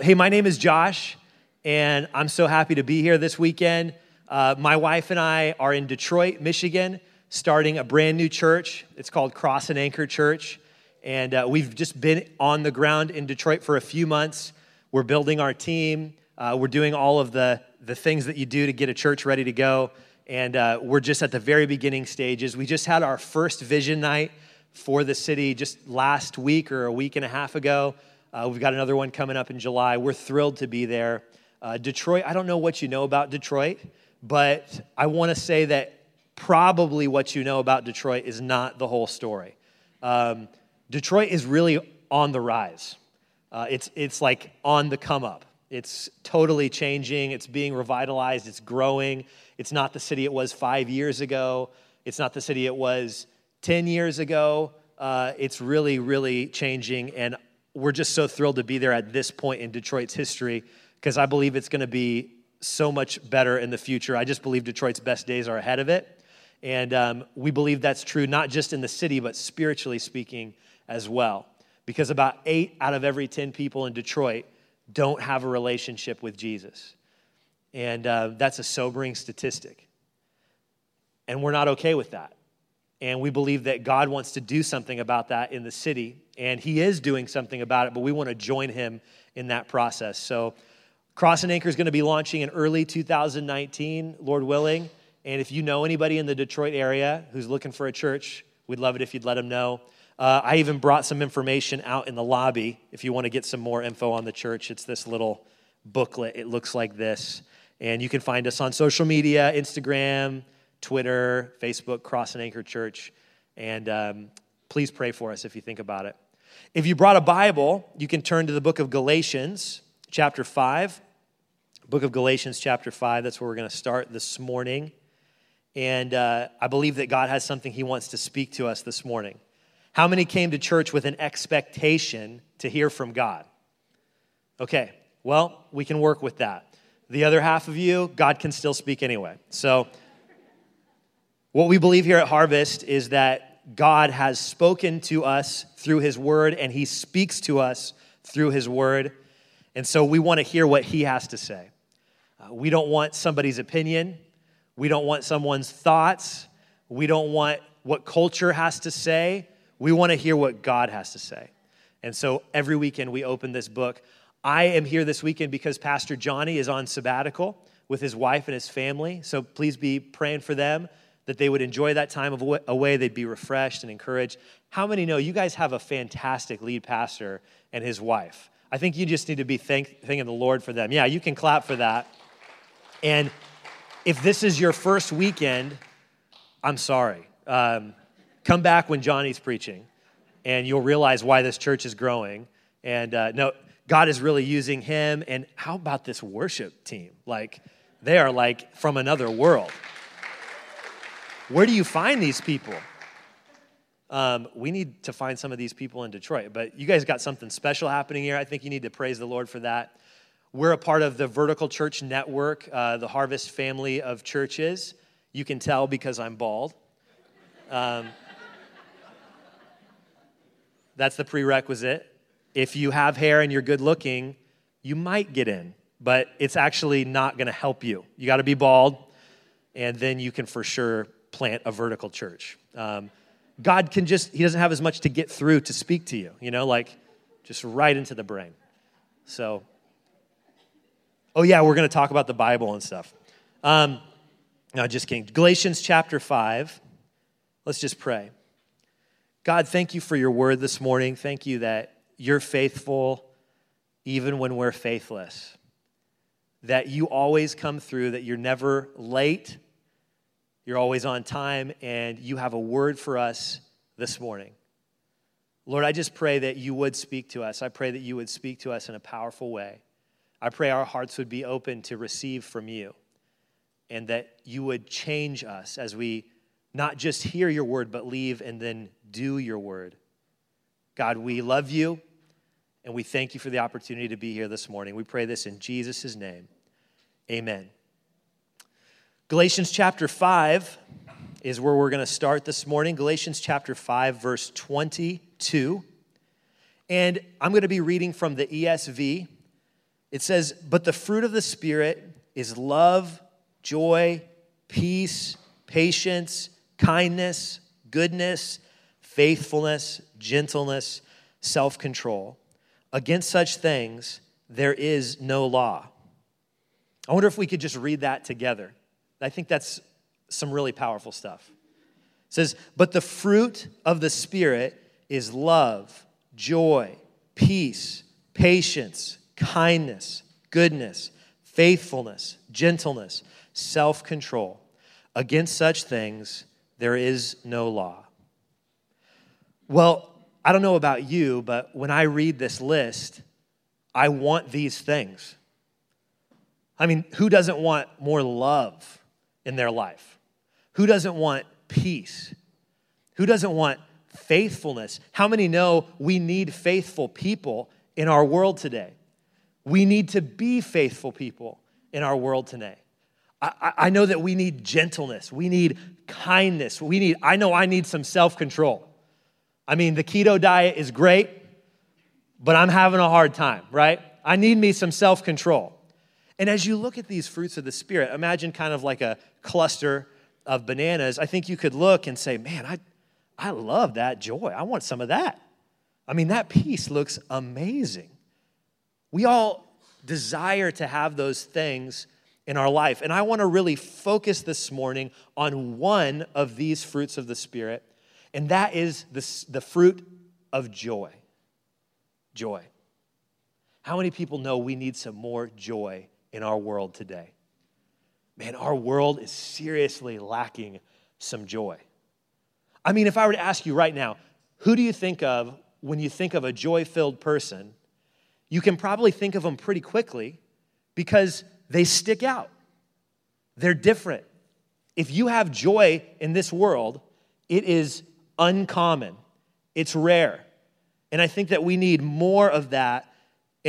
Hey, my name is Josh, and I'm so happy to be here this weekend. Uh, my wife and I are in Detroit, Michigan, starting a brand new church. It's called Cross and Anchor Church. And uh, we've just been on the ground in Detroit for a few months. We're building our team, uh, we're doing all of the, the things that you do to get a church ready to go. And uh, we're just at the very beginning stages. We just had our first vision night for the city just last week or a week and a half ago. Uh, we've got another one coming up in July. We're thrilled to be there. Uh, Detroit, I don't know what you know about Detroit, but I want to say that probably what you know about Detroit is not the whole story. Um, Detroit is really on the rise. Uh, it's, it's like on the come up. It's totally changing. It's being revitalized. It's growing. It's not the city it was five years ago. It's not the city it was 10 years ago. Uh, it's really, really changing. And we're just so thrilled to be there at this point in Detroit's history because I believe it's going to be so much better in the future. I just believe Detroit's best days are ahead of it. And um, we believe that's true, not just in the city, but spiritually speaking as well. Because about eight out of every 10 people in Detroit don't have a relationship with Jesus. And uh, that's a sobering statistic. And we're not okay with that. And we believe that God wants to do something about that in the city. And He is doing something about it, but we want to join Him in that process. So, Cross and Anchor is going to be launching in early 2019, Lord willing. And if you know anybody in the Detroit area who's looking for a church, we'd love it if you'd let them know. Uh, I even brought some information out in the lobby if you want to get some more info on the church. It's this little booklet. It looks like this. And you can find us on social media Instagram, Twitter, Facebook, Cross and Anchor Church. And um, please pray for us if you think about it. If you brought a Bible, you can turn to the book of Galatians, chapter 5. Book of Galatians, chapter 5. That's where we're going to start this morning. And uh, I believe that God has something He wants to speak to us this morning. How many came to church with an expectation to hear from God? Okay, well, we can work with that. The other half of you, God can still speak anyway. So, what we believe here at Harvest is that God has spoken to us through His Word, and He speaks to us through His Word. And so we want to hear what He has to say. Uh, we don't want somebody's opinion, we don't want someone's thoughts, we don't want what culture has to say. We want to hear what God has to say. And so every weekend we open this book. I am here this weekend because Pastor Johnny is on sabbatical with his wife and his family. So please be praying for them that they would enjoy that time away, they'd be refreshed and encouraged. How many know you guys have a fantastic lead pastor and his wife? I think you just need to be thank, thanking the Lord for them. Yeah, you can clap for that. And if this is your first weekend, I'm sorry. Um, come back when Johnny's preaching, and you'll realize why this church is growing. And uh, no, God is really using him. And how about this worship team? Like, they are like from another world. Where do you find these people? Um, we need to find some of these people in Detroit, but you guys got something special happening here. I think you need to praise the Lord for that. We're a part of the Vertical Church Network, uh, the Harvest family of churches. You can tell because I'm bald. Um, that's the prerequisite. If you have hair and you're good looking, you might get in, but it's actually not going to help you. You got to be bald, and then you can for sure plant a vertical church. Um, God can just, He doesn't have as much to get through to speak to you, you know, like just right into the brain. So, oh, yeah, we're going to talk about the Bible and stuff. Um, no, just kidding. Galatians chapter 5. Let's just pray. God, thank you for your word this morning. Thank you that you're faithful even when we're faithless. That you always come through, that you're never late you're always on time, and you have a word for us this morning. Lord, I just pray that you would speak to us. I pray that you would speak to us in a powerful way. I pray our hearts would be open to receive from you and that you would change us as we not just hear your word, but leave and then do your word. God, we love you and we thank you for the opportunity to be here this morning. We pray this in Jesus' name. Amen. Galatians chapter 5 is where we're going to start this morning. Galatians chapter 5, verse 22. And I'm going to be reading from the ESV. It says, But the fruit of the Spirit is love, joy, peace, patience, kindness, goodness, faithfulness, gentleness, self control. Against such things, there is no law. I wonder if we could just read that together. I think that's some really powerful stuff. It says, But the fruit of the Spirit is love, joy, peace, patience, kindness, goodness, faithfulness, gentleness, self control. Against such things, there is no law. Well, I don't know about you, but when I read this list, I want these things. I mean, who doesn't want more love in their life? Who doesn't want peace? Who doesn't want faithfulness? How many know we need faithful people in our world today? We need to be faithful people in our world today. I, I know that we need gentleness. We need kindness. We need, I know I need some self control. I mean, the keto diet is great, but I'm having a hard time, right? I need me some self control. And as you look at these fruits of the Spirit, imagine kind of like a cluster of bananas. I think you could look and say, man, I, I love that joy. I want some of that. I mean, that peace looks amazing. We all desire to have those things in our life. And I want to really focus this morning on one of these fruits of the Spirit, and that is the, the fruit of joy. Joy. How many people know we need some more joy in our world today? Man, our world is seriously lacking some joy. I mean, if I were to ask you right now, who do you think of when you think of a joy filled person? You can probably think of them pretty quickly because they stick out. They're different. If you have joy in this world, it is uncommon, it's rare. And I think that we need more of that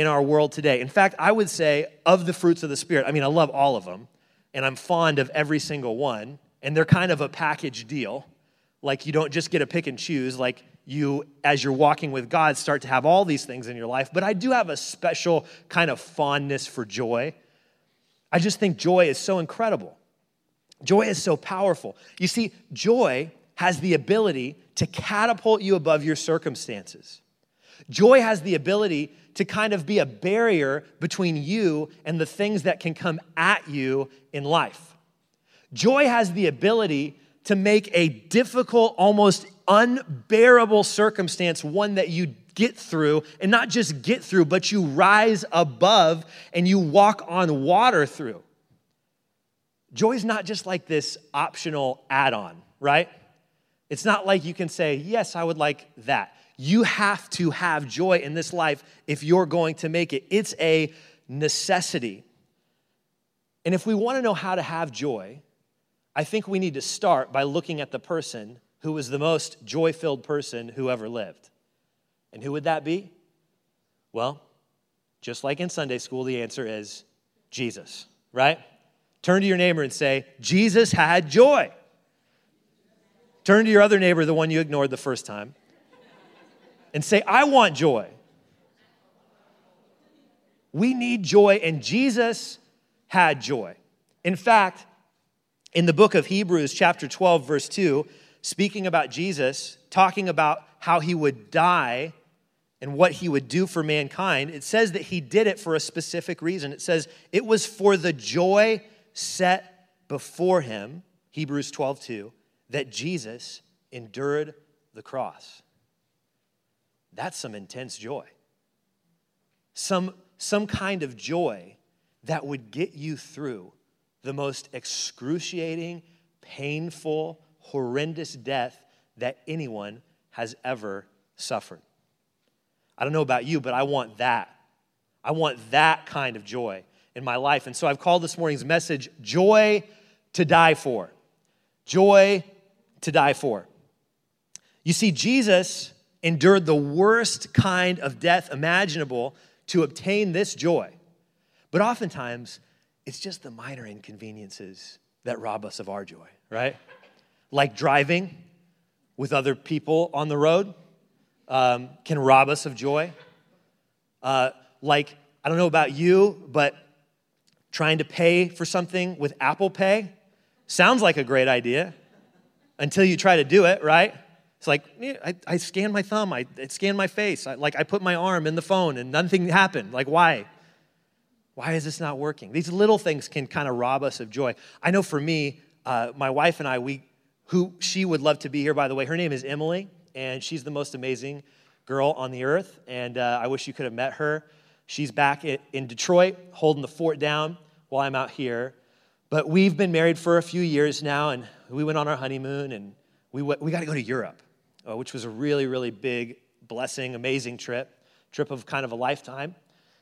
in our world today. In fact, I would say of the fruits of the Spirit, I mean, I love all of them, and I'm fond of every single one, and they're kind of a package deal. Like, you don't just get to pick and choose. Like, you, as you're walking with God, start to have all these things in your life. But I do have a special kind of fondness for joy. I just think joy is so incredible. Joy is so powerful. You see, joy has the ability to catapult you above your circumstances. Joy has the ability to kind of be a barrier between you and the things that can come at you in life. Joy has the ability to make a difficult, almost unbearable circumstance one that you get through, and not just get through, but you rise above and you walk on water through. Joy is not just like this optional add on, right? It's not like you can say, Yes, I would like that. You have to have joy in this life if you're going to make it. It's a necessity. And if we want to know how to have joy, I think we need to start by looking at the person who was the most joy filled person who ever lived. And who would that be? Well, just like in Sunday school, the answer is Jesus, right? Turn to your neighbor and say, Jesus had joy. Turn to your other neighbor, the one you ignored the first time, and say, I want joy. We need joy, and Jesus had joy. In fact, in the book of Hebrews, chapter 12, verse 2, speaking about Jesus, talking about how he would die and what he would do for mankind, it says that he did it for a specific reason. It says it was for the joy set before him, Hebrews 12, 2, that Jesus endured the cross. That's some intense joy. Some, some kind of joy that would get you through the most excruciating, painful, horrendous death that anyone has ever suffered. I don't know about you, but I want that. I want that kind of joy in my life. And so I've called this morning's message Joy to Die For. Joy to Die For. You see, Jesus endured the worst kind of death imaginable to obtain this joy. But oftentimes, it's just the minor inconveniences that rob us of our joy, right? Like driving with other people on the road um, can rob us of joy. Uh, like I don't know about you, but trying to pay for something with Apple Pay sounds like a great idea until you try to do it, right? It's like, I, I scan my thumb, I, I scan my face, I, like I put my arm in the phone and nothing happened. Like, why? Why is this not working? These little things can kind of rob us of joy. I know for me, uh, my wife and I, we, who she would love to be here, by the way, her name is Emily, and she's the most amazing girl on the earth. And uh, I wish you could have met her. She's back in Detroit, holding the fort down while I'm out here. But we've been married for a few years now, and we went on our honeymoon, and we, we got to go to Europe, uh, which was a really, really big blessing, amazing trip, trip of kind of a lifetime.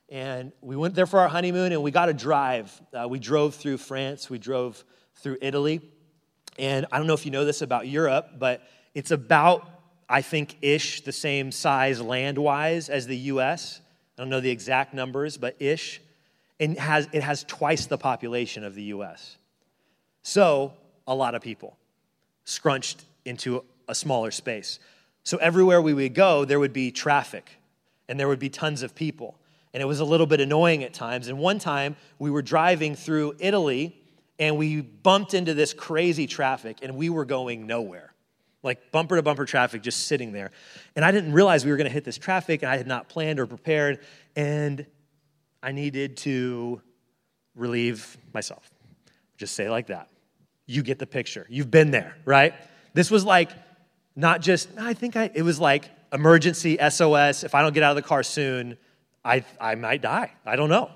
And we went there for our honeymoon, and we got to drive. Uh, we drove through France, we drove through Italy. And I don't know if you know this about Europe, but it's about, I think, ish the same size land wise as the US. I don't know the exact numbers, but ish and has, it has twice the population of the US. So, a lot of people scrunched into a smaller space. So, everywhere we would go, there would be traffic and there would be tons of people. And it was a little bit annoying at times. And one time, we were driving through Italy and we bumped into this crazy traffic and we were going nowhere. Like bumper to bumper traffic just sitting there. And I didn't realize we were going to hit this traffic and I had not planned or prepared. And I needed to relieve myself. Just say like that. You get the picture. You've been there, right? This was like not just, I think I, it was like emergency SOS. If I don't get out of the car soon, I, I might die. I don't know.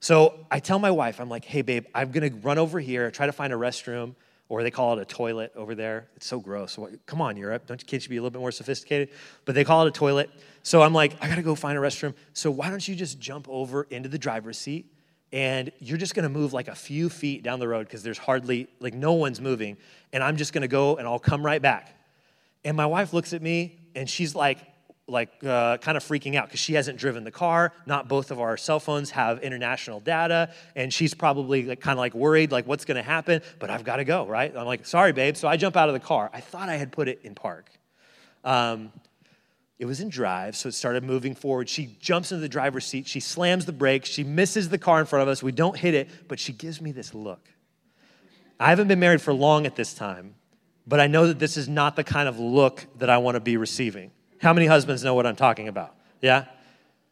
So I tell my wife, I'm like, hey, babe, I'm gonna run over here, try to find a restroom, or they call it a toilet over there. It's so gross. Come on, Europe. Don't you kids should be a little bit more sophisticated? But they call it a toilet. So I'm like, I gotta go find a restroom. So why don't you just jump over into the driver's seat and you're just gonna move like a few feet down the road because there's hardly, like, no one's moving. And I'm just gonna go and I'll come right back. And my wife looks at me and she's like, like uh, kind of freaking out because she hasn't driven the car not both of our cell phones have international data and she's probably like, kind of like worried like what's going to happen but i've got to go right i'm like sorry babe so i jump out of the car i thought i had put it in park um, it was in drive, so it started moving forward. She jumps into the driver's seat. She slams the brakes. She misses the car in front of us. We don't hit it, but she gives me this look. I haven't been married for long at this time, but I know that this is not the kind of look that I want to be receiving. How many husbands know what I'm talking about? Yeah?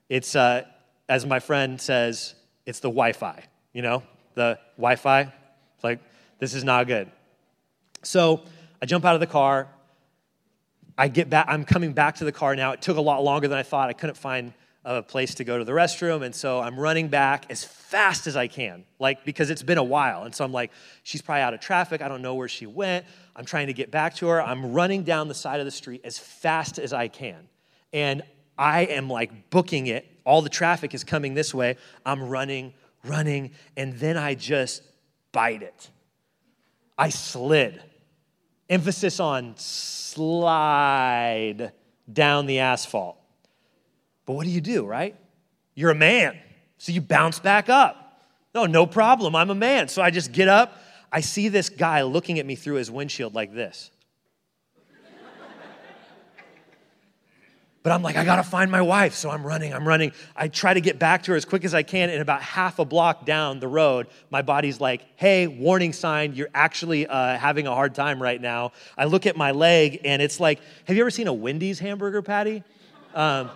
It's, uh, as my friend says, it's the Wi Fi, you know, the Wi Fi. Like, this is not good. So I jump out of the car. I get back, I'm coming back to the car now. It took a lot longer than I thought. I couldn't find a place to go to the restroom. And so I'm running back as fast as I can, like, because it's been a while. And so I'm like, she's probably out of traffic. I don't know where she went. I'm trying to get back to her. I'm running down the side of the street as fast as I can. And I am like booking it. All the traffic is coming this way. I'm running, running, and then I just bite it. I slid. Emphasis on slide down the asphalt. But what do you do, right? You're a man. So you bounce back up. No, no problem. I'm a man. So I just get up. I see this guy looking at me through his windshield like this. But I'm like, I gotta find my wife. So I'm running, I'm running. I try to get back to her as quick as I can. And about half a block down the road, my body's like, hey, warning sign, you're actually uh, having a hard time right now. I look at my leg and it's like, have you ever seen a Wendy's hamburger patty? Um,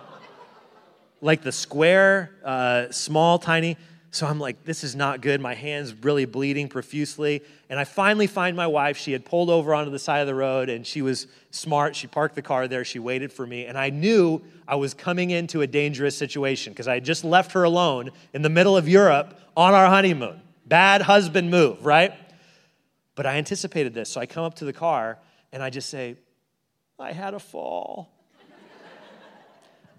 like the square, uh, small, tiny. So I'm like, this is not good. My hand's really bleeding profusely. And I finally find my wife. She had pulled over onto the side of the road and she was smart. She parked the car there. She waited for me. And I knew I was coming into a dangerous situation because I had just left her alone in the middle of Europe on our honeymoon. Bad husband move, right? But I anticipated this. So I come up to the car and I just say, I had a fall.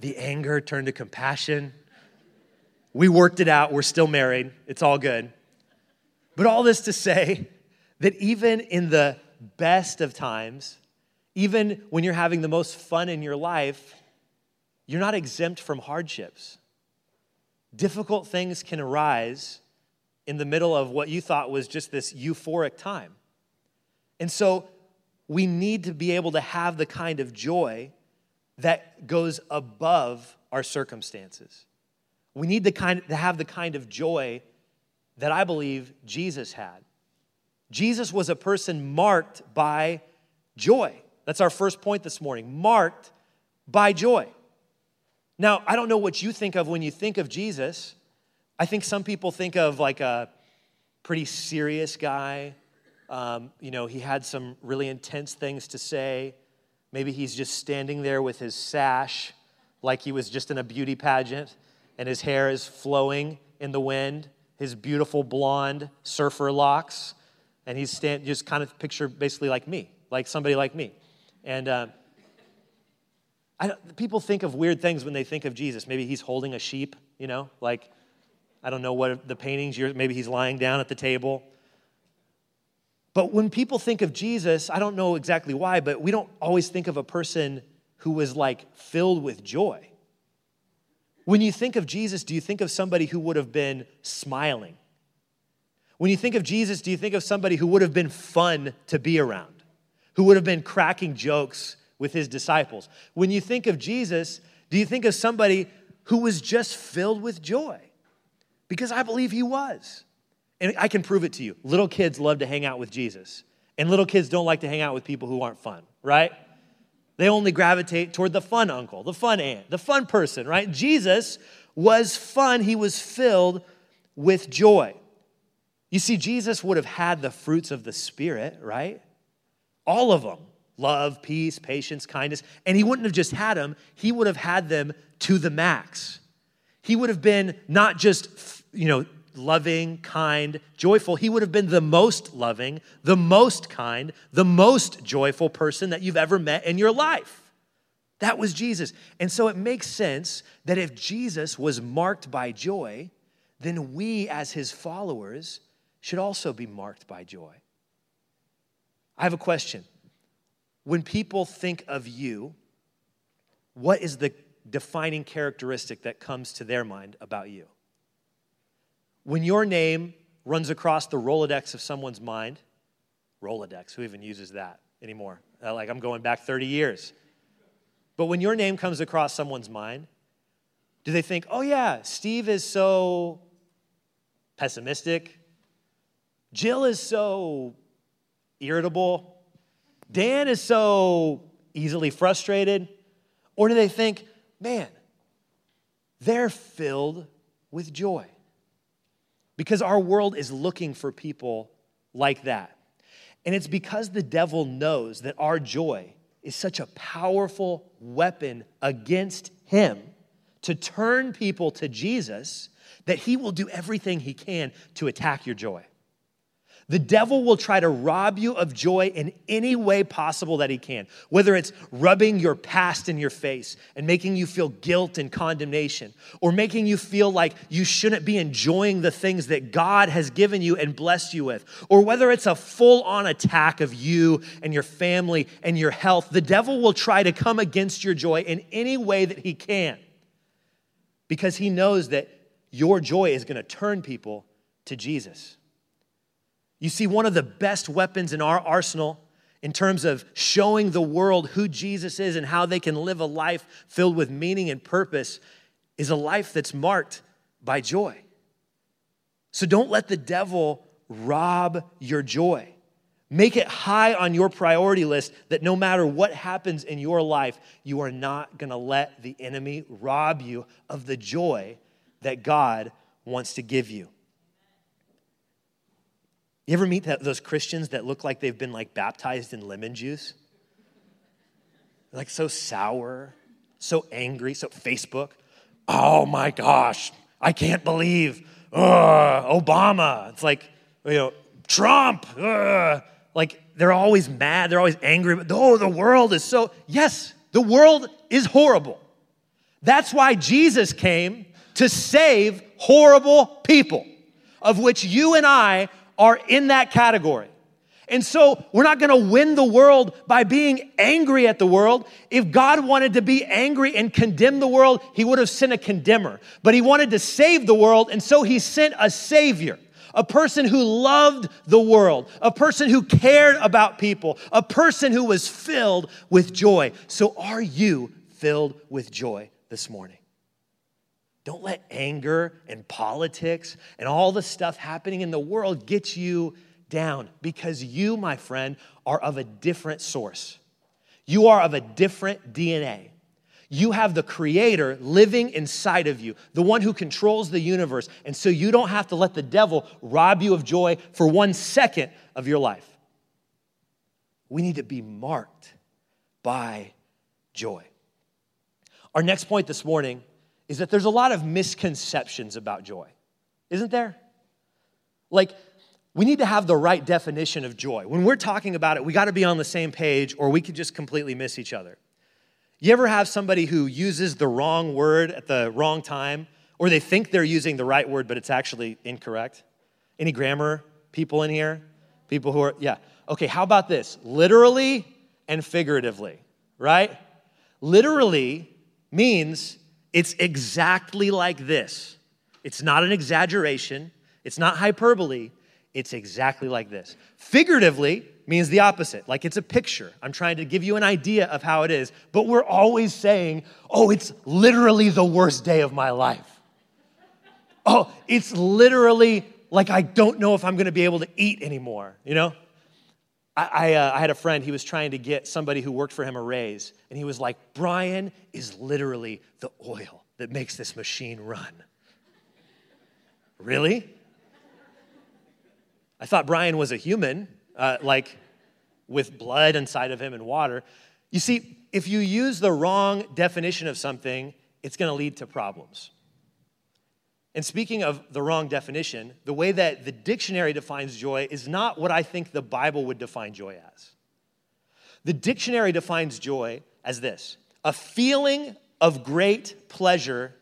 the anger turned to compassion we worked it out. We're still married. It's all good. But all this to say that even in the best of times, even when you're having the most fun in your life, you're not exempt from hardships. Difficult things can arise in the middle of what you thought was just this euphoric time. And so we need to be able to have the kind of joy that goes above our circumstances. We need the kind, to have the kind of joy that I believe Jesus had. Jesus was a person marked by joy. That's our first point this morning marked by joy. Now, I don't know what you think of when you think of Jesus. I think some people think of like a pretty serious guy. Um, you know, he had some really intense things to say. Maybe he's just standing there with his sash like he was just in a beauty pageant and his hair is flowing in the wind, his beautiful blonde surfer locks, and he's stand, just kind of picture basically like me, like somebody like me. And uh, people think of weird things when they think of Jesus. Maybe he's holding a sheep, you know, like, I don't know what the paintings, you're maybe he's lying down at the table. But when people think of Jesus, I don't know exactly why, but we don't always think of a person who was like filled with joy. When you think of Jesus, do you think of somebody who would have been smiling? When you think of Jesus, do you think of somebody who would have been fun to be around, who would have been cracking jokes with his disciples? When you think of Jesus, do you think of somebody who was just filled with joy? Because I believe he was. And I can prove it to you. Little kids love to hang out with Jesus, and little kids don't like to hang out with people who aren't fun, right? They only gravitate toward the fun uncle, the fun aunt, the fun person, right? Jesus was fun. He was filled with joy. You see, Jesus would have had the fruits of the Spirit, right? All of them love, peace, patience, kindness. And he wouldn't have just had them, he would have had them to the max. He would have been not just, you know, loving, kind, joyful. He would have been the most loving, the most kind, the most joyful person that you've ever met in your life. That was Jesus. And so it makes sense that if Jesus was marked by joy, then we as his followers should also be marked by joy. I have a question. When people think of you, what is the defining characteristic that comes to their mind about you? When your name runs across the Rolodex of someone's mind, Rolodex, who even uses that anymore? Uh, like I'm going back 30 years. But when your name comes across someone's mind, do they think, oh yeah, Steve is so pessimistic, Jill is so irritable. Dan is so easily frustrated. Or do they think, man, they're filled with joy? Because our world is looking for people like that. And it's because the devil knows that our joy is such a powerful weapon against him to turn people to Jesus that he will do everything he can to attack your joy. The devil will try to rob you of joy in any way possible that he can, whether it's rubbing your past in your face and making you feel guilt and condemnation, or making you feel like you shouldn't be enjoying the things that God has given you and blessed you with, or whether it's a full on attack of you and your family and your health. The devil will try to come against your joy in any way that he can because he knows that your joy is going to turn people to Jesus. You see, one of the best weapons in our arsenal in terms of showing the world who Jesus is and how they can live a life filled with meaning and purpose is a life that's marked by joy. So don't let the devil rob your joy. Make it high on your priority list that no matter what happens in your life, you are not going to let the enemy rob you of the joy that God wants to give you. You ever meet that, those Christians that look like they've been like baptized in lemon juice? Like so sour, so angry, so Facebook. Oh my gosh, I can't believe Ugh, Obama. It's like, you know, Trump. Ugh. Like they're always mad, they're always angry. But oh, the world is so, yes, the world is horrible. That's why Jesus came to save horrible people, of which you and I are in that category. And so we're not going to win the world by being angry at the world. If God wanted to be angry and condemn the world, he would have sent a condemner. But he wanted to save the world, and so he sent a savior. A person who loved the world, a person who cared about people, a person who was filled with joy. So, are you filled with joy this morning? Don't let anger and politics and all the stuff happening in the world get you down because you, my friend, are of a different source. You are of a different DNA. You have the creator living inside of you, the one who controls the universe. And so you don't have to let the devil rob you of joy for one second of your life. We need to be marked by joy. Our next point this morning is that there's a lot of misconceptions about joy, isn't there? Like, we need to have the right definition of joy. When we're talking about it, we got to be on the same page or we could just completely miss each other. You ever have somebody who uses the wrong word at the wrong time, or they think they're using the right word, but it's actually incorrect? Any grammar people in here? People who are, yeah. Okay, how about this? Literally and figuratively, right? Literally means it's exactly like this. It's not an exaggeration, it's not hyperbole, it's exactly like this. Figuratively means the opposite, like it's a picture. I'm trying to give you an idea of how it is, but we're always saying, oh, it's literally the worst day of my life. Oh, it's literally like I don't know if I'm gonna be able to eat anymore, you know? I, uh, I, had a friend, he was trying to get somebody who worked for him a raise, and he was like, Brian is literally the oil that makes this machine run. really? I thought Brian was a human, uh, like with blood inside of him and water. You see, if you use the wrong definition of something, it's to lead to problems. And speaking of the wrong definition, the way that the dictionary defines joy is not what I think the Bible would define joy as. The dictionary defines joy as this a feeling of great pleasure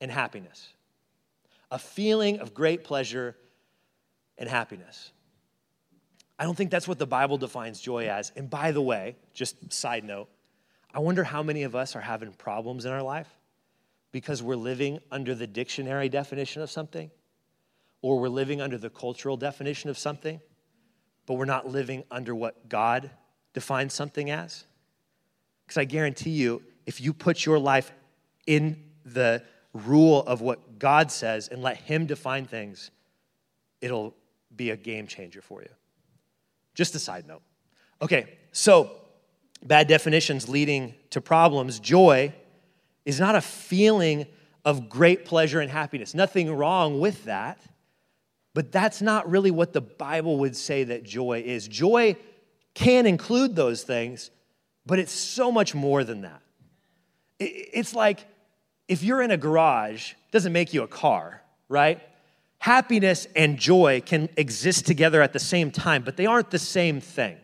and happiness. A feeling of great pleasure and happiness. I don't think that's what the Bible defines joy as. And by the way, just side note, I wonder how many of us are having problems in our life because we're living under the dictionary definition of something, or we're living under the cultural definition of something, but we're not living under what God defines something as. Because I guarantee you, if you put your life in the rule of what God says and let Him define things, it'll be a game changer for you. Just a side note. Okay, so bad definitions leading to problems. Joy is not a feeling of great pleasure and happiness. Nothing wrong with that, but that's not really what the Bible would say that joy is. Joy can include those things, but it's so much more than that. It's like if you're in a garage, it doesn't make you a car, right? Happiness and joy can exist together at the same time, but they aren't the same thing.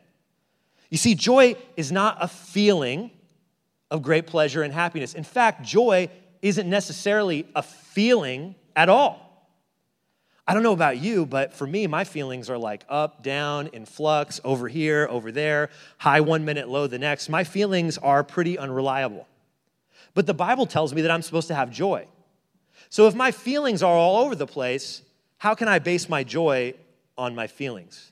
You see, joy is not a feeling of great pleasure and happiness. In fact, joy isn't necessarily a feeling at all. I don't know about you, but for me, my feelings are like up, down, in flux, over here, over there, high one minute, low the next. My feelings are pretty unreliable. But the Bible tells me that I'm supposed to have joy. So if my feelings are all over the place, how can I base my joy on my feelings?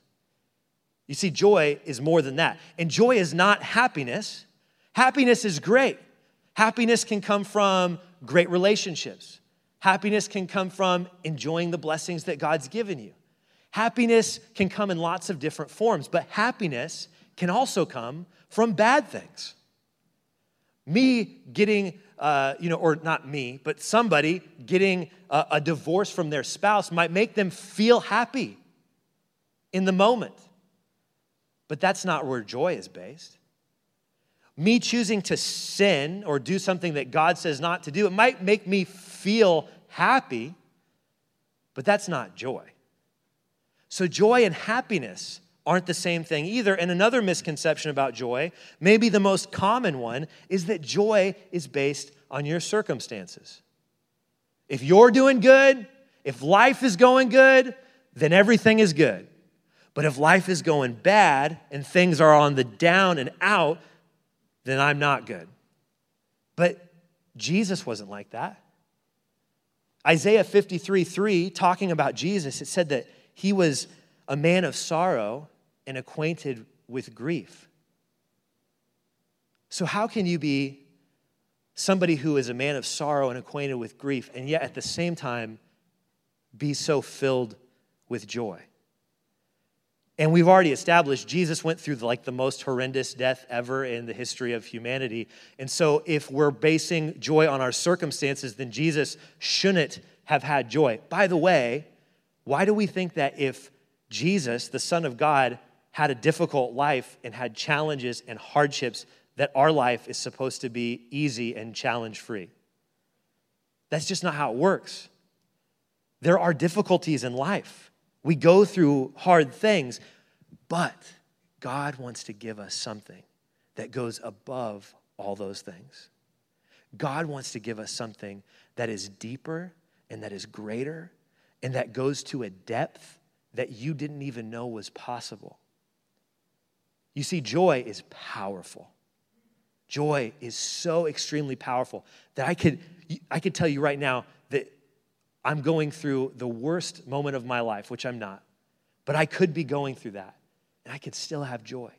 You see, joy is more than that. And joy is not happiness. Happiness is great. Happiness can come from great relationships. Happiness can come from enjoying the blessings that God's given you. Happiness can come in lots of different forms, but happiness can also come from bad things. Me getting uh, you know, or not me, but somebody getting a, a divorce from their spouse might make them feel happy in the moment. But that's not where joy is based. Me choosing to sin or do something that God says not to do, it might make me feel happy, but that's not joy. So, joy and happiness aren't the same thing either. And another misconception about joy, maybe the most common one, is that joy is based on your circumstances. If you're doing good, if life is going good, then everything is good. But if life is going bad and things are on the down and out, then I'm not good. But Jesus wasn't like that. Isaiah 53 3, talking about Jesus, it said that he was a man of sorrow and acquainted with grief. So, how can you be somebody who is a man of sorrow and acquainted with grief, and yet at the same time be so filled with joy. And we've already established Jesus went through like the most horrendous death ever in the history of humanity. And so if we're basing joy on our circumstances, then Jesus shouldn't have had joy. By the way, why do we think that if Jesus, the Son of God, had a difficult life and had challenges and hardships, that our life is supposed to be easy and challenge free? That's just not how it works. There are difficulties in life. We go through hard things, but God wants to give us something that goes above all those things. God wants to give us something that is deeper and that is greater and that goes to a depth that you didn't even know was possible. You see, joy is powerful. Joy is so extremely powerful that I could, I could tell you right now I'm going through the worst moment of my life, which I'm not, but I could be going through that, and I could still have joy.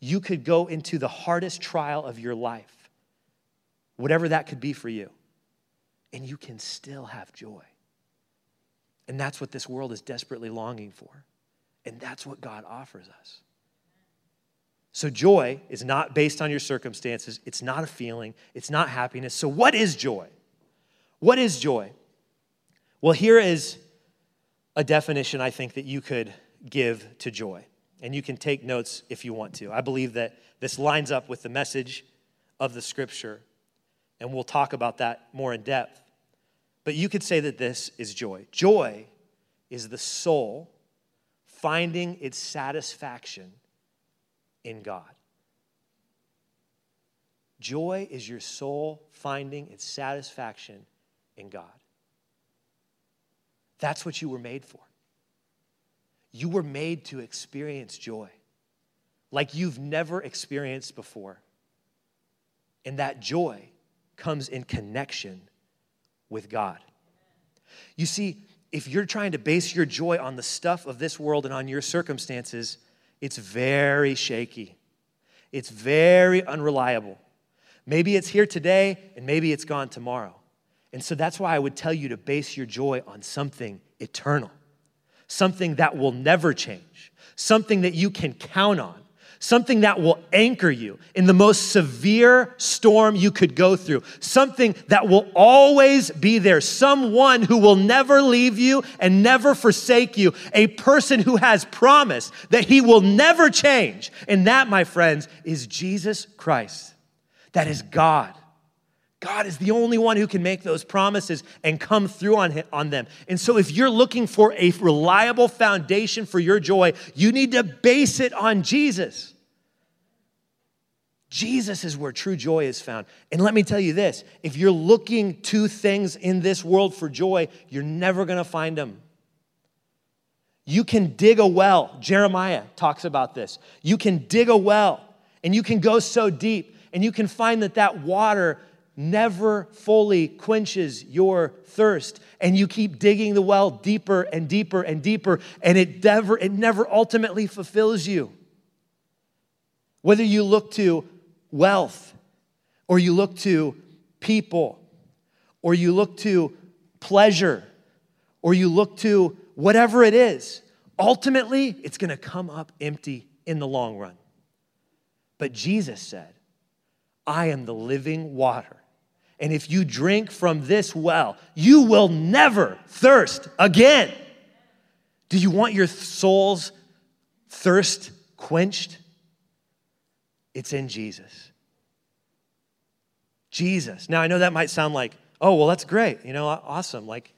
You could go into the hardest trial of your life, whatever that could be for you, and you can still have joy. And that's what this world is desperately longing for. And that's what God offers us. So, joy is not based on your circumstances. It's not a feeling. It's not happiness. So, what is joy? What is joy? Well, here is a definition I think that you could give to joy. And you can take notes if you want to. I believe that this lines up with the message of the scripture, and we'll talk about that more in depth. But you could say that this is joy. Joy is the soul finding its satisfaction in God. Joy is your soul finding its satisfaction in God. That's what you were made for. You were made to experience joy like you've never experienced before. And that joy comes in connection with God. You see, if you're trying to base your joy on the stuff of this world and on your circumstances, it's very shaky. It's very unreliable. Maybe it's here today and maybe it's gone tomorrow. And so that's why I would tell you to base your joy on something eternal, something that will never change, something that you can count on, something that will anchor you in the most severe storm you could go through, something that will always be there, someone who will never leave you and never forsake you, a person who has promised that he will never change. And that, my friends, is Jesus Christ. That is God. God is the only one who can make those promises and come through on, on them. And so, if you're looking for a reliable foundation for your joy, you need to base it on Jesus. Jesus is where true joy is found. And let me tell you this if you're looking to things in this world for joy, you're never gonna find them. You can dig a well. Jeremiah talks about this. You can dig a well and you can go so deep and you can find that that water never fully quenches your thirst and you keep digging the well deeper and deeper and deeper and it never it never ultimately fulfills you. Whether you look to wealth or you look to people or you look to pleasure or you look to whatever it is ultimately it's going to come up empty in the long run. But Jesus said I am the living water and if you drink from this well, you will never thirst again. Do you want your soul's thirst quenched? It's in Jesus. Jesus. Now, I know that might sound like, oh, well, that's great. You know, awesome. Like,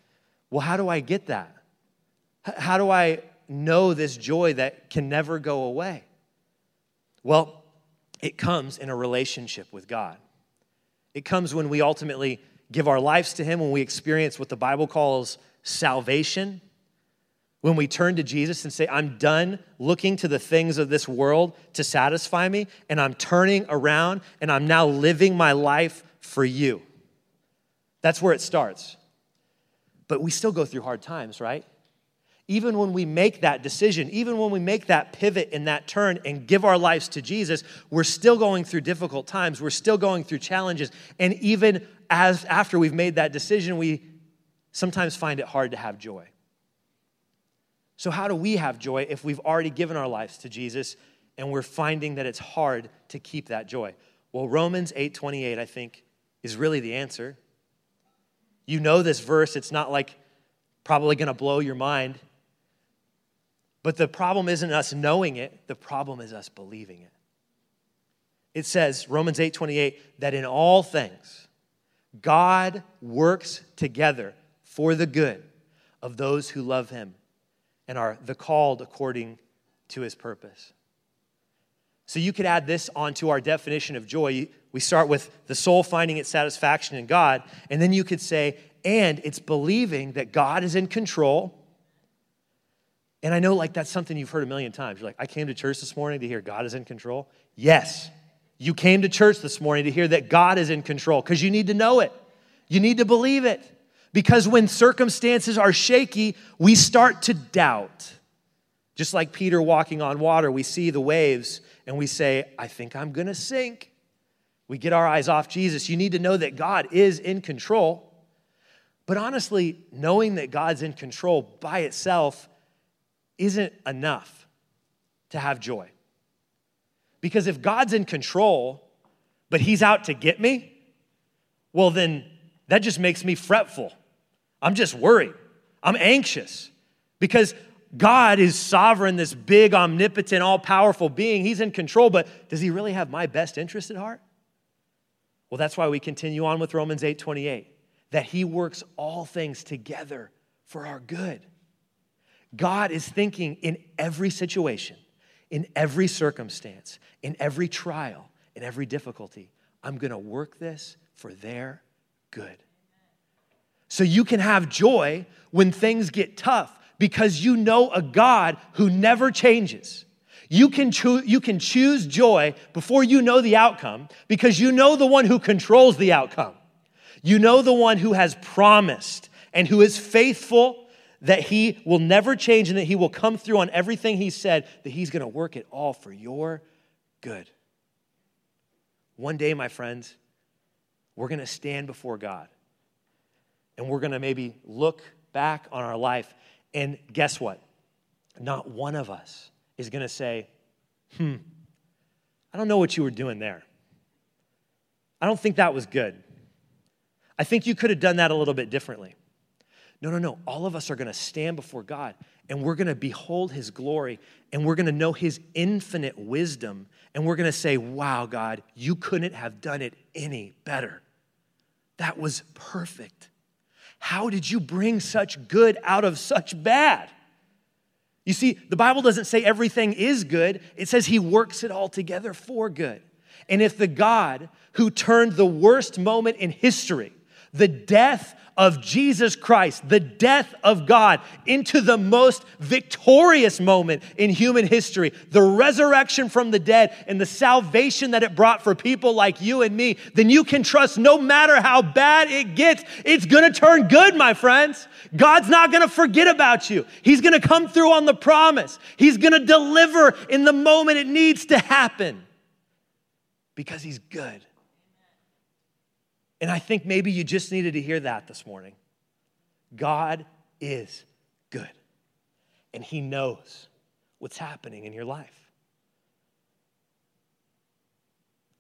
well, how do I get that? How do I know this joy that can never go away? Well, it comes in a relationship with God. It comes when we ultimately give our lives to Him, when we experience what the Bible calls salvation, when we turn to Jesus and say, I'm done looking to the things of this world to satisfy me, and I'm turning around and I'm now living my life for you. That's where it starts. But we still go through hard times, right? Even when we make that decision, even when we make that pivot in that turn and give our lives to Jesus, we're still going through difficult times. We're still going through challenges. And even as after we've made that decision, we sometimes find it hard to have joy. So, how do we have joy if we've already given our lives to Jesus and we're finding that it's hard to keep that joy? Well, Romans 8:28 I think is really the answer. You know this verse, it's not like probably to blow your mind. But the problem isn't us knowing it, the problem is us believing it. It says, Romans 8 28, that in all things, God works together for the good of those who love him and are the called according to his purpose. So you could add this onto our definition of joy. We start with the soul finding its satisfaction in God, and then you could say, and it's believing that God is in control and I know like that's something you've heard a million times. You're like, I came to church this morning to hear God is in control. Yes, you came to church this morning to hear that God is in control because you need to know it. You need to believe it. Because when circumstances are shaky, we start to doubt. Just like Peter walking on water, we see the waves and we say, I think I'm gonna sink. We get our eyes off Jesus. You need to know that God is in control. But honestly, knowing that God's in control by itself isn't enough to have joy. Because if God's in control, but he's out to get me, well, then that just makes me fretful. I'm just worried. I'm anxious because God is sovereign, this big, omnipotent, all powerful being. He's in control, but does he really have my best interest at heart? Well, that's why we continue on with Romans 8 28, that he works all things together for our good. God is thinking in every situation, in every circumstance, in every trial, in every difficulty, I'm going to work this for their good. So you can have joy when things get tough because you know a God who never changes. You can, you can choose joy before you know the outcome because you know the one who controls the outcome. You know the one who has promised and who is faithful that he will never change and that he will come through on everything he said, that he's going to work it all for your good. One day, my friends, we're going to stand before God and we're going to maybe look back on our life, and guess what? Not one of us is going to say, hmm, I don't know what you were doing there. I don't think that was good. I think you could have done that a little bit differently. No, no, no. All of us are going to stand before God and we're going to behold his glory and we're going to know his infinite wisdom and we're going to say, Wow, God, you couldn't have done it any better. That was perfect. How did you bring such good out of such bad? You see, the Bible doesn't say everything is good, it says he works it all together for good. And if the God who turned the worst moment in history, the death of Jesus Christ, the death of God, into the most victorious moment in human history, the resurrection from the dead and the salvation that it brought for people like you and me, then you can trust no matter how bad it gets, it's gonna turn good, my friends. God's not gonna forget about you. He's gonna come through on the promise, He's gonna deliver in the moment it needs to happen because He's good. And I think maybe you just needed to hear that this morning. God is good, and He knows what's happening in your life.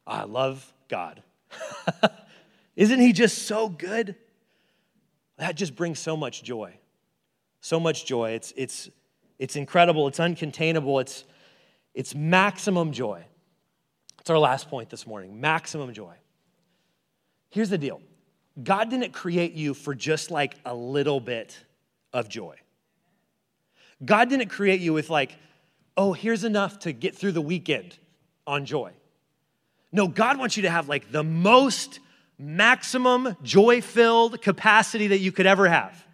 I love God. Isn't He just so good? That just brings so much joy. So much joy. It's, it's, it's incredible, it's uncontainable, it's, it's maximum joy. It's our last point this morning maximum joy. Here's the deal God didn't create you for just like a little bit of joy. God didn't create you with like, oh, here's enough to get through the weekend on joy. No, God wants you to have like the most maximum joy filled capacity that you could ever have.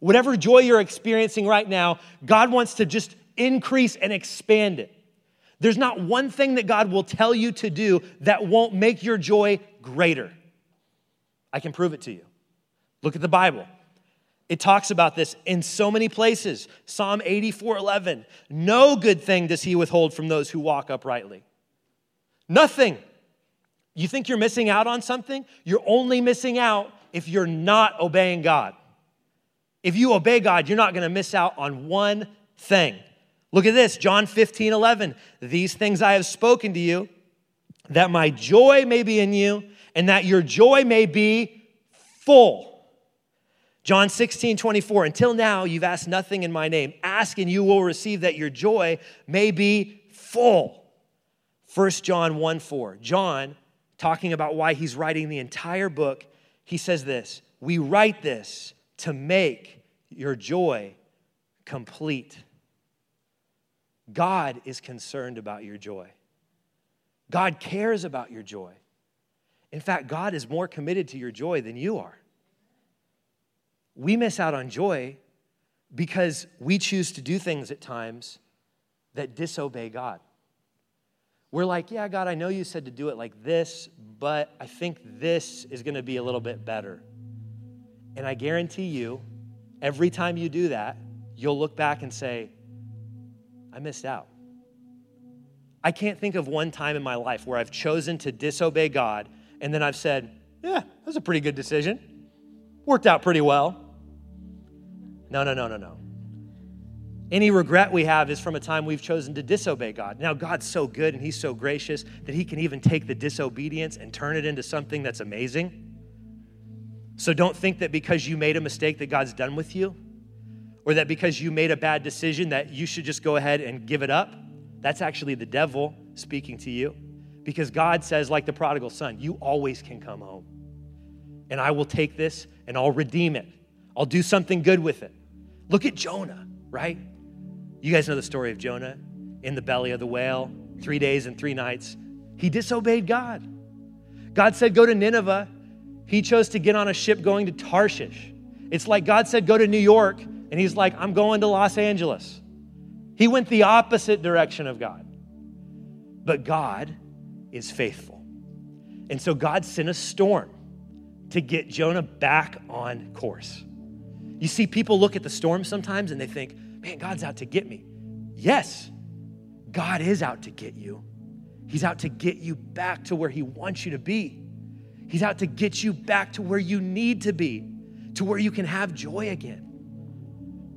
Whatever joy you're experiencing right now, God wants to just increase and expand it. There's not one thing that God will tell you to do that won't make your joy greater. I can prove it to you. Look at the Bible. It talks about this in so many places. Psalm 84 11. No good thing does he withhold from those who walk uprightly. Nothing. You think you're missing out on something? You're only missing out if you're not obeying God. If you obey God, you're not going to miss out on one thing. Look at this John 15 11. These things I have spoken to you, that my joy may be in you, and that your joy may be full. John 16, 24, until now you've asked nothing in my name. Ask and you will receive that your joy may be full. 1 John 1, 4. John, talking about why he's writing the entire book, he says this We write this to make your joy complete. God is concerned about your joy. God cares about your joy. In fact, God is more committed to your joy than you are we miss out on joy because we choose to do things at times that disobey God. We're like, yeah, God, I know you said to do it like this, but I think this is going to be a little bit better. And I guarantee you, every time you do that, you'll look back and say, I missed out. I can't think of one time in my life where I've chosen to disobey God and then I've said, yeah, that was a pretty good decision. Worked out pretty well. No, no, no, no, no. Any regret we have is from a time we've chosen to disobey God. Now, God's so good and He's so gracious that He can even take the disobedience and turn it into something that's amazing. So don't think that because you made a mistake that God's done with you, or that because you made a bad decision that you should just go ahead and give it up. That's actually the devil speaking to you. Because God says, like the prodigal son, you always can come home. And I will take this and I'll redeem it. I'll do something good with it. Look at Jonah, right? You guys know the story of Jonah in the belly of the whale, three days and three nights. He disobeyed God. God said, Go to Nineveh. He chose to get on a ship going to Tarshish. It's like God said, Go to New York. And he's like, I'm going to Los Angeles. He went the opposite direction of God. But God is faithful. And so God sent a storm to get Jonah back on course. You see, people look at the storm sometimes and they think, man, God's out to get me. Yes, God is out to get you. He's out to get you back to where He wants you to be. He's out to get you back to where you need to be, to where you can have joy again.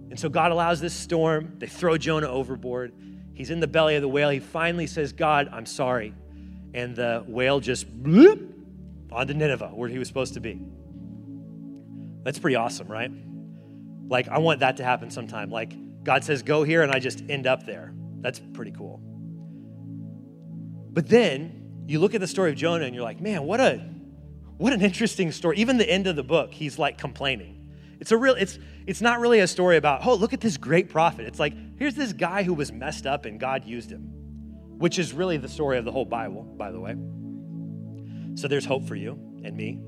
And so God allows this storm. They throw Jonah overboard. He's in the belly of the whale. He finally says, God, I'm sorry. And the whale just bloop onto Nineveh, where he was supposed to be. That's pretty awesome, right? Like, I want that to happen sometime. Like, God says, go here, and I just end up there. That's pretty cool. But then you look at the story of Jonah and you're like, man, what a what an interesting story. Even the end of the book, he's like complaining. It's a real, it's it's not really a story about, oh, look at this great prophet. It's like, here's this guy who was messed up and God used him, which is really the story of the whole Bible, by the way. So there's hope for you and me.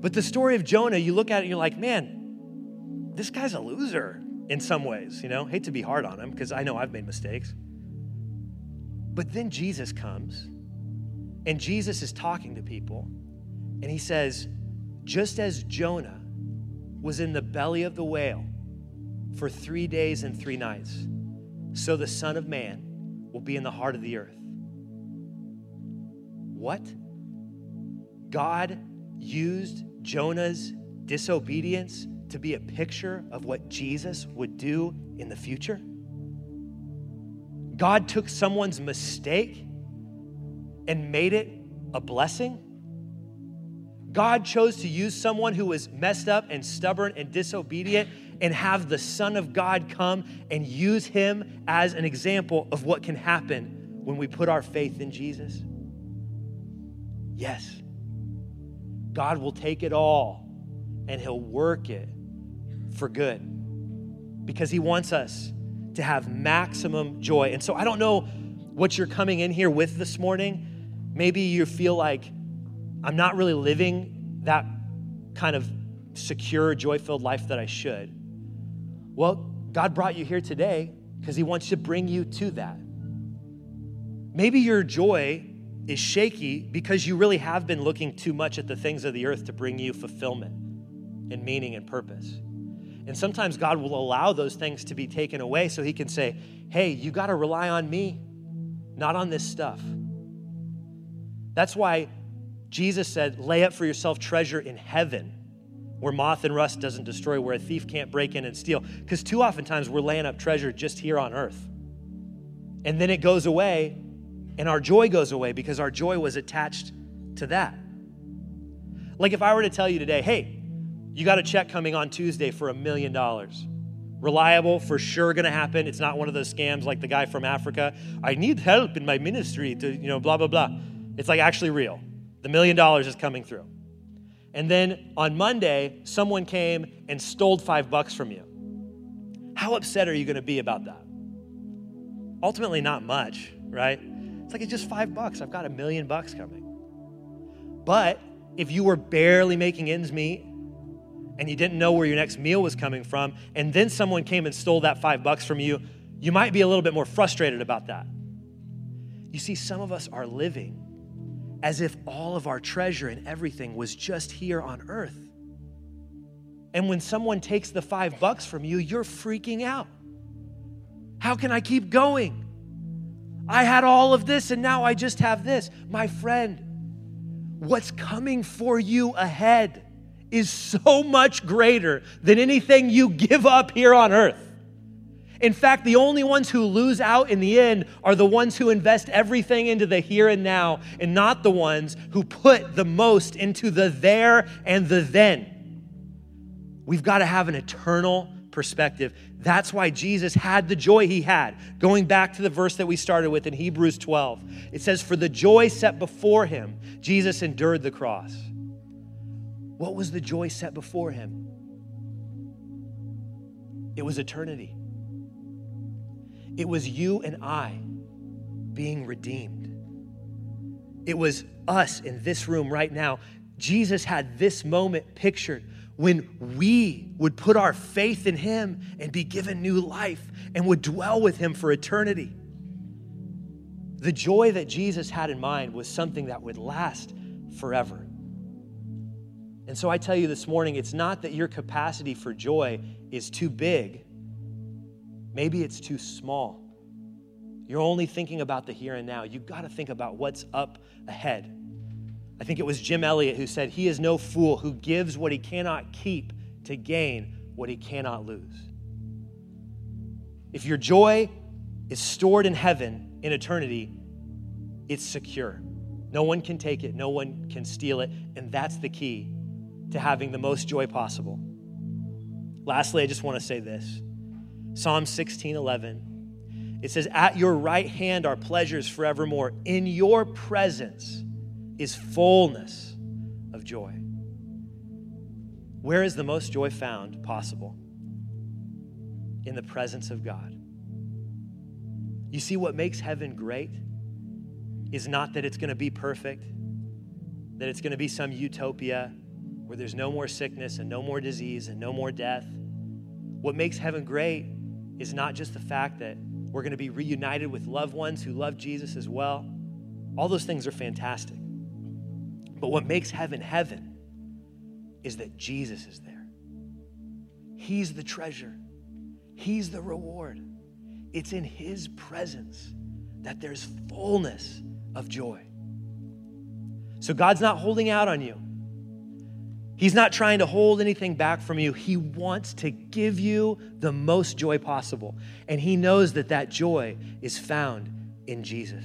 But the story of Jonah, you look at it and you're like, man, this guy's a loser in some ways, you know? Hate to be hard on him because I know I've made mistakes. But then Jesus comes and Jesus is talking to people and he says, just as Jonah was in the belly of the whale for three days and three nights, so the Son of Man will be in the heart of the earth. What? God used Jonah's disobedience to be a picture of what Jesus would do in the future? God took someone's mistake and made it a blessing? God chose to use someone who was messed up and stubborn and disobedient and have the Son of God come and use him as an example of what can happen when we put our faith in Jesus? Yes. God will take it all and he'll work it for good because He wants us to have maximum joy. And so I don't know what you're coming in here with this morning. Maybe you feel like I'm not really living that kind of secure, joy filled life that I should. Well, God brought you here today because He wants to bring you to that. Maybe your joy is shaky because you really have been looking too much at the things of the earth to bring you fulfillment and meaning and purpose. And sometimes God will allow those things to be taken away so He can say, hey, you got to rely on me, not on this stuff. That's why Jesus said, lay up for yourself treasure in heaven where moth and rust doesn't destroy, where a thief can't break in and steal. Because too often times we're laying up treasure just here on earth. And then it goes away, and our joy goes away because our joy was attached to that. Like if I were to tell you today, hey, you got a check coming on Tuesday for a million dollars. Reliable, for sure gonna happen. It's not one of those scams like the guy from Africa. I need help in my ministry to, you know, blah, blah, blah. It's like actually real. The million dollars is coming through. And then on Monday, someone came and stole five bucks from you. How upset are you gonna be about that? Ultimately, not much, right? It's like it's just five bucks. I've got a million bucks coming. But if you were barely making ends meet and you didn't know where your next meal was coming from, and then someone came and stole that five bucks from you, you might be a little bit more frustrated about that. You see, some of us are living as if all of our treasure and everything was just here on earth. And when someone takes the five bucks from you, you're freaking out. How can I keep going? I had all of this and now I just have this. My friend, what's coming for you ahead is so much greater than anything you give up here on earth. In fact, the only ones who lose out in the end are the ones who invest everything into the here and now, and not the ones who put the most into the there and the then. We've got to have an eternal perspective. That's why Jesus had the joy he had. Going back to the verse that we started with in Hebrews 12, it says, For the joy set before him, Jesus endured the cross. What was the joy set before him? It was eternity. It was you and I being redeemed. It was us in this room right now. Jesus had this moment pictured when we would put our faith in Him and be given new life and would dwell with Him for eternity. The joy that Jesus had in mind was something that would last forever. And so I tell you this morning, it's not that your capacity for joy is too big, maybe it's too small. You're only thinking about the here and now. You've got to think about what's up ahead. I think it was Jim Elliot who said, He is no fool who gives what he cannot keep to gain what he cannot lose. If your joy is stored in heaven in eternity, it's secure. No one can take it, no one can steal it, and that's the key to having the most joy possible. Lastly, I just want to say this Psalm 16 11. It says, At your right hand are pleasures forevermore. In your presence is fullness of joy. Where is the most joy found possible? In the presence of God. You see, what makes heaven great is not that it's going to be perfect, that it's going to be some utopia where there's no more sickness and no more disease and no more death. What makes heaven great is not just the fact that we're going to be reunited with loved ones who love Jesus as well. All those things are fantastic. But what makes heaven heaven is that Jesus is there. He's the treasure, He's the reward. It's in His presence that there's fullness of joy. So God's not holding out on you. He's not trying to hold anything back from you. He wants to give you the most joy possible. And He knows that that joy is found in Jesus.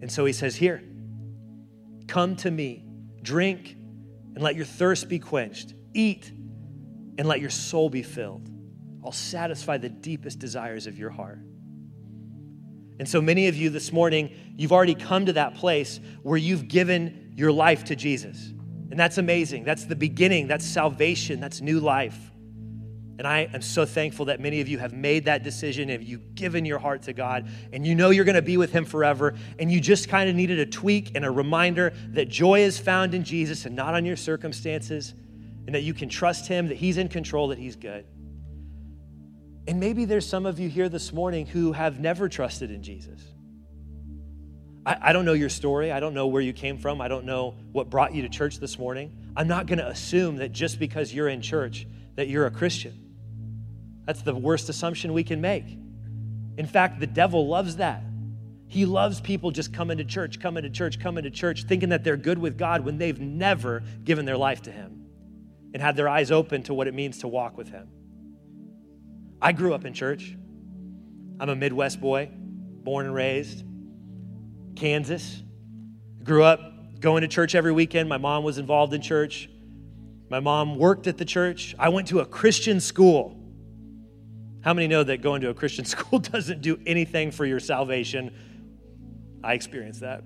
And so He says, Here, Come to me, drink, and let your thirst be quenched. Eat, and let your soul be filled. I'll satisfy the deepest desires of your heart. And so many of you this morning, you've already come to that place where you've given your life to Jesus. And that's amazing. That's the beginning, that's salvation, that's new life. And I am so thankful that many of you have made that decision, and you've given your heart to God, and you know you're going to be with Him forever, and you just kind of needed a tweak and a reminder that joy is found in Jesus and not on your circumstances, and that you can trust Him, that He's in control, that He's good. And maybe there's some of you here this morning who have never trusted in Jesus. I, I don't know your story. I don't know where you came from. I don't know what brought you to church this morning. I'm not going to assume that just because you're in church that you're a Christian. That's the worst assumption we can make. In fact, the devil loves that. He loves people just coming to church, coming to church, coming to church, thinking that they're good with God when they've never given their life to Him and had their eyes open to what it means to walk with Him. I grew up in church. I'm a Midwest boy, born and raised, Kansas. Grew up going to church every weekend. My mom was involved in church. My mom worked at the church. I went to a Christian school. How many know that going to a Christian school doesn't do anything for your salvation? I experienced that.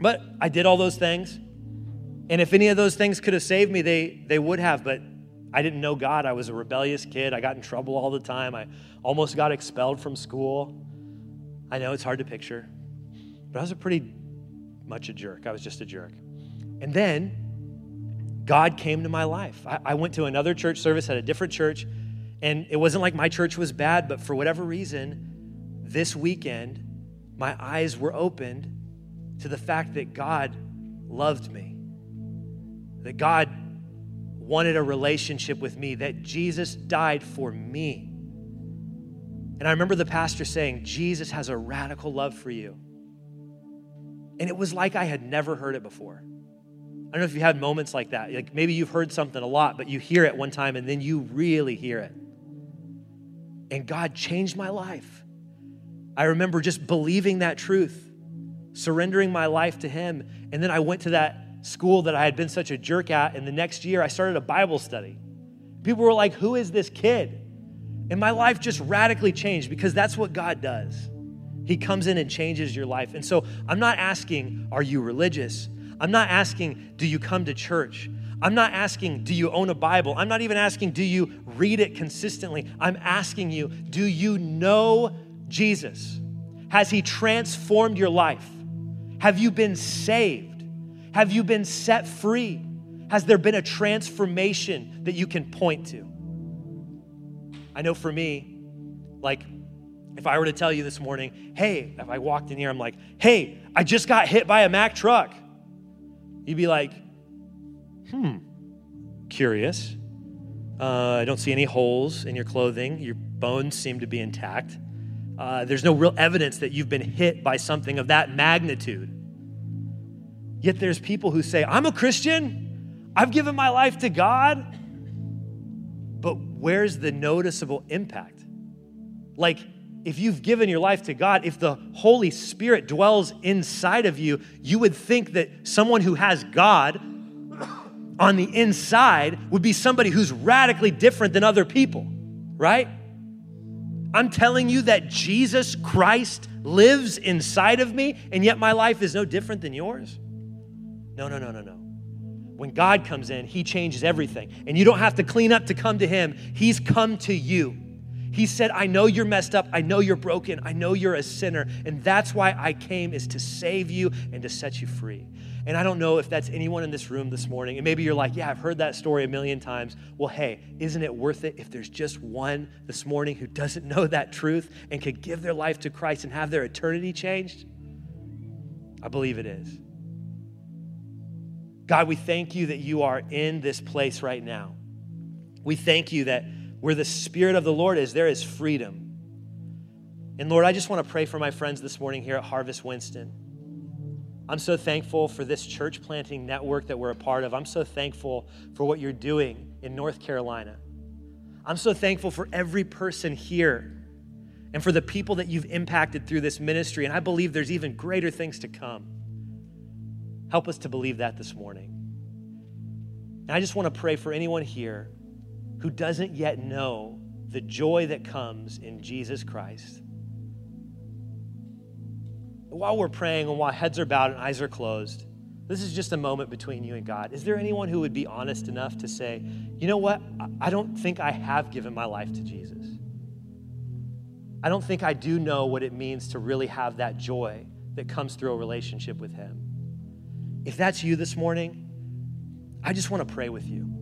But I did all those things. And if any of those things could have saved me, they, they would have. But I didn't know God. I was a rebellious kid. I got in trouble all the time. I almost got expelled from school. I know it's hard to picture, but I was a pretty much a jerk. I was just a jerk. And then God came to my life. I, I went to another church service at a different church, and it wasn't like my church was bad, but for whatever reason, this weekend, my eyes were opened to the fact that God loved me, that God wanted a relationship with me, that Jesus died for me. And I remember the pastor saying, Jesus has a radical love for you. And it was like I had never heard it before. I don't know if you had moments like that. Like maybe you've heard something a lot, but you hear it one time and then you really hear it. And God changed my life. I remember just believing that truth, surrendering my life to Him. And then I went to that school that I had been such a jerk at. And the next year, I started a Bible study. People were like, Who is this kid? And my life just radically changed because that's what God does. He comes in and changes your life. And so I'm not asking, Are you religious? I'm not asking, Do you come to church? I'm not asking, Do you own a Bible? I'm not even asking, Do you read it consistently? I'm asking you, Do you know Jesus? Has He transformed your life? Have you been saved? Have you been set free? Has there been a transformation that you can point to? I know for me, like, if I were to tell you this morning, hey, if I walked in here, I'm like, hey, I just got hit by a Mack truck, you'd be like, hmm, curious. Uh, I don't see any holes in your clothing. Your bones seem to be intact. Uh, there's no real evidence that you've been hit by something of that magnitude. Yet there's people who say, I'm a Christian, I've given my life to God, but where's the noticeable impact? Like, if you've given your life to God, if the Holy Spirit dwells inside of you, you would think that someone who has God on the inside would be somebody who's radically different than other people, right? I'm telling you that Jesus Christ lives inside of me, and yet my life is no different than yours. No, no, no, no, no. When God comes in, He changes everything. And you don't have to clean up to come to Him, He's come to you. He said, I know you're messed up. I know you're broken. I know you're a sinner. And that's why I came is to save you and to set you free. And I don't know if that's anyone in this room this morning. And maybe you're like, yeah, I've heard that story a million times. Well, hey, isn't it worth it if there's just one this morning who doesn't know that truth and could give their life to Christ and have their eternity changed? I believe it is. God, we thank you that you are in this place right now. We thank you that where the Spirit of the Lord is, there is freedom. And Lord, I just want to pray for my friends this morning here at Harvest Winston. I'm so thankful for this church planting network that we're a part of. I'm so thankful for what you're doing in North Carolina. I'm so thankful for every person here and for the people that you've impacted through this ministry. And I believe there's even greater things to come. Help us to believe that this morning. And I just want to pray for anyone here who doesn't yet know the joy that comes in Jesus Christ. While we're praying and while heads are bowed and eyes are closed, this is just a moment between you and God. Is there anyone who would be honest enough to say, you know what? I don't think I have given my life to Jesus. I don't think I do know what it means to really have that joy that comes through a relationship with Him. If that's you this morning, I just want to pray with you.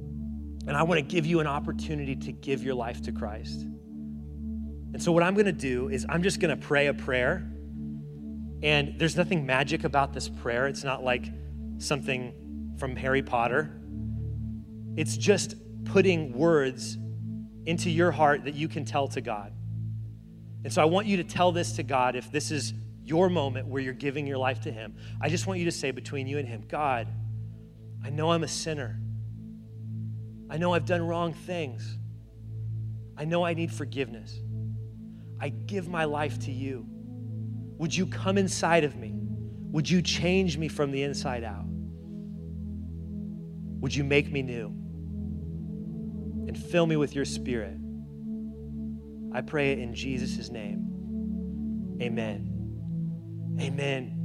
And I want to give you an opportunity to give your life to Christ. And so, what I'm going to do is, I'm just going to pray a prayer. And there's nothing magic about this prayer. It's not like something from Harry Potter. It's just putting words into your heart that you can tell to God. And so I want you to tell this to God if this is your moment where you're giving your life to Him. I just want you to say between you and Him, God, I know I'm a sinner. I know I've done wrong things. I know I need forgiveness. I give my life to you. Would you come inside of me? Would you change me from the inside out? Would you make me new? And fill me with your spirit. I pray it in Jesus' name. Amen. Amen.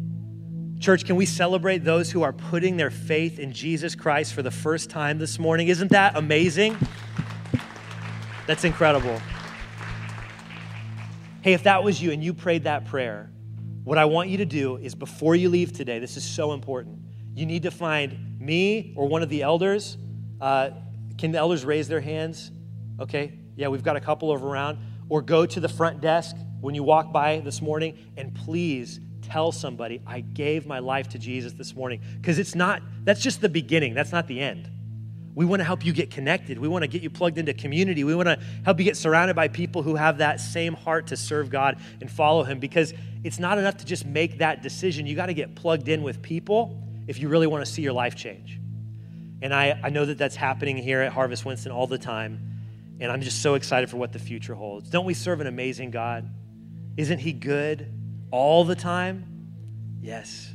Church, can we celebrate those who are putting their faith in Jesus Christ for the first time this morning? Isn't that amazing? That's incredible. Hey, if that was you and you prayed that prayer, what I want you to do is before you leave today, this is so important. You need to find me or one of the elders. Uh, can the elders raise their hands? Okay, yeah, we've got a couple of around. Or go to the front desk when you walk by this morning and please tell somebody, I gave my life to Jesus this morning. Because it's not, that's just the beginning, that's not the end. We want to help you get connected. We want to get you plugged into community. We want to help you get surrounded by people who have that same heart to serve God and follow Him because it's not enough to just make that decision. You got to get plugged in with people if you really want to see your life change. And I, I know that that's happening here at Harvest Winston all the time. And I'm just so excited for what the future holds. Don't we serve an amazing God? Isn't He good all the time? Yes.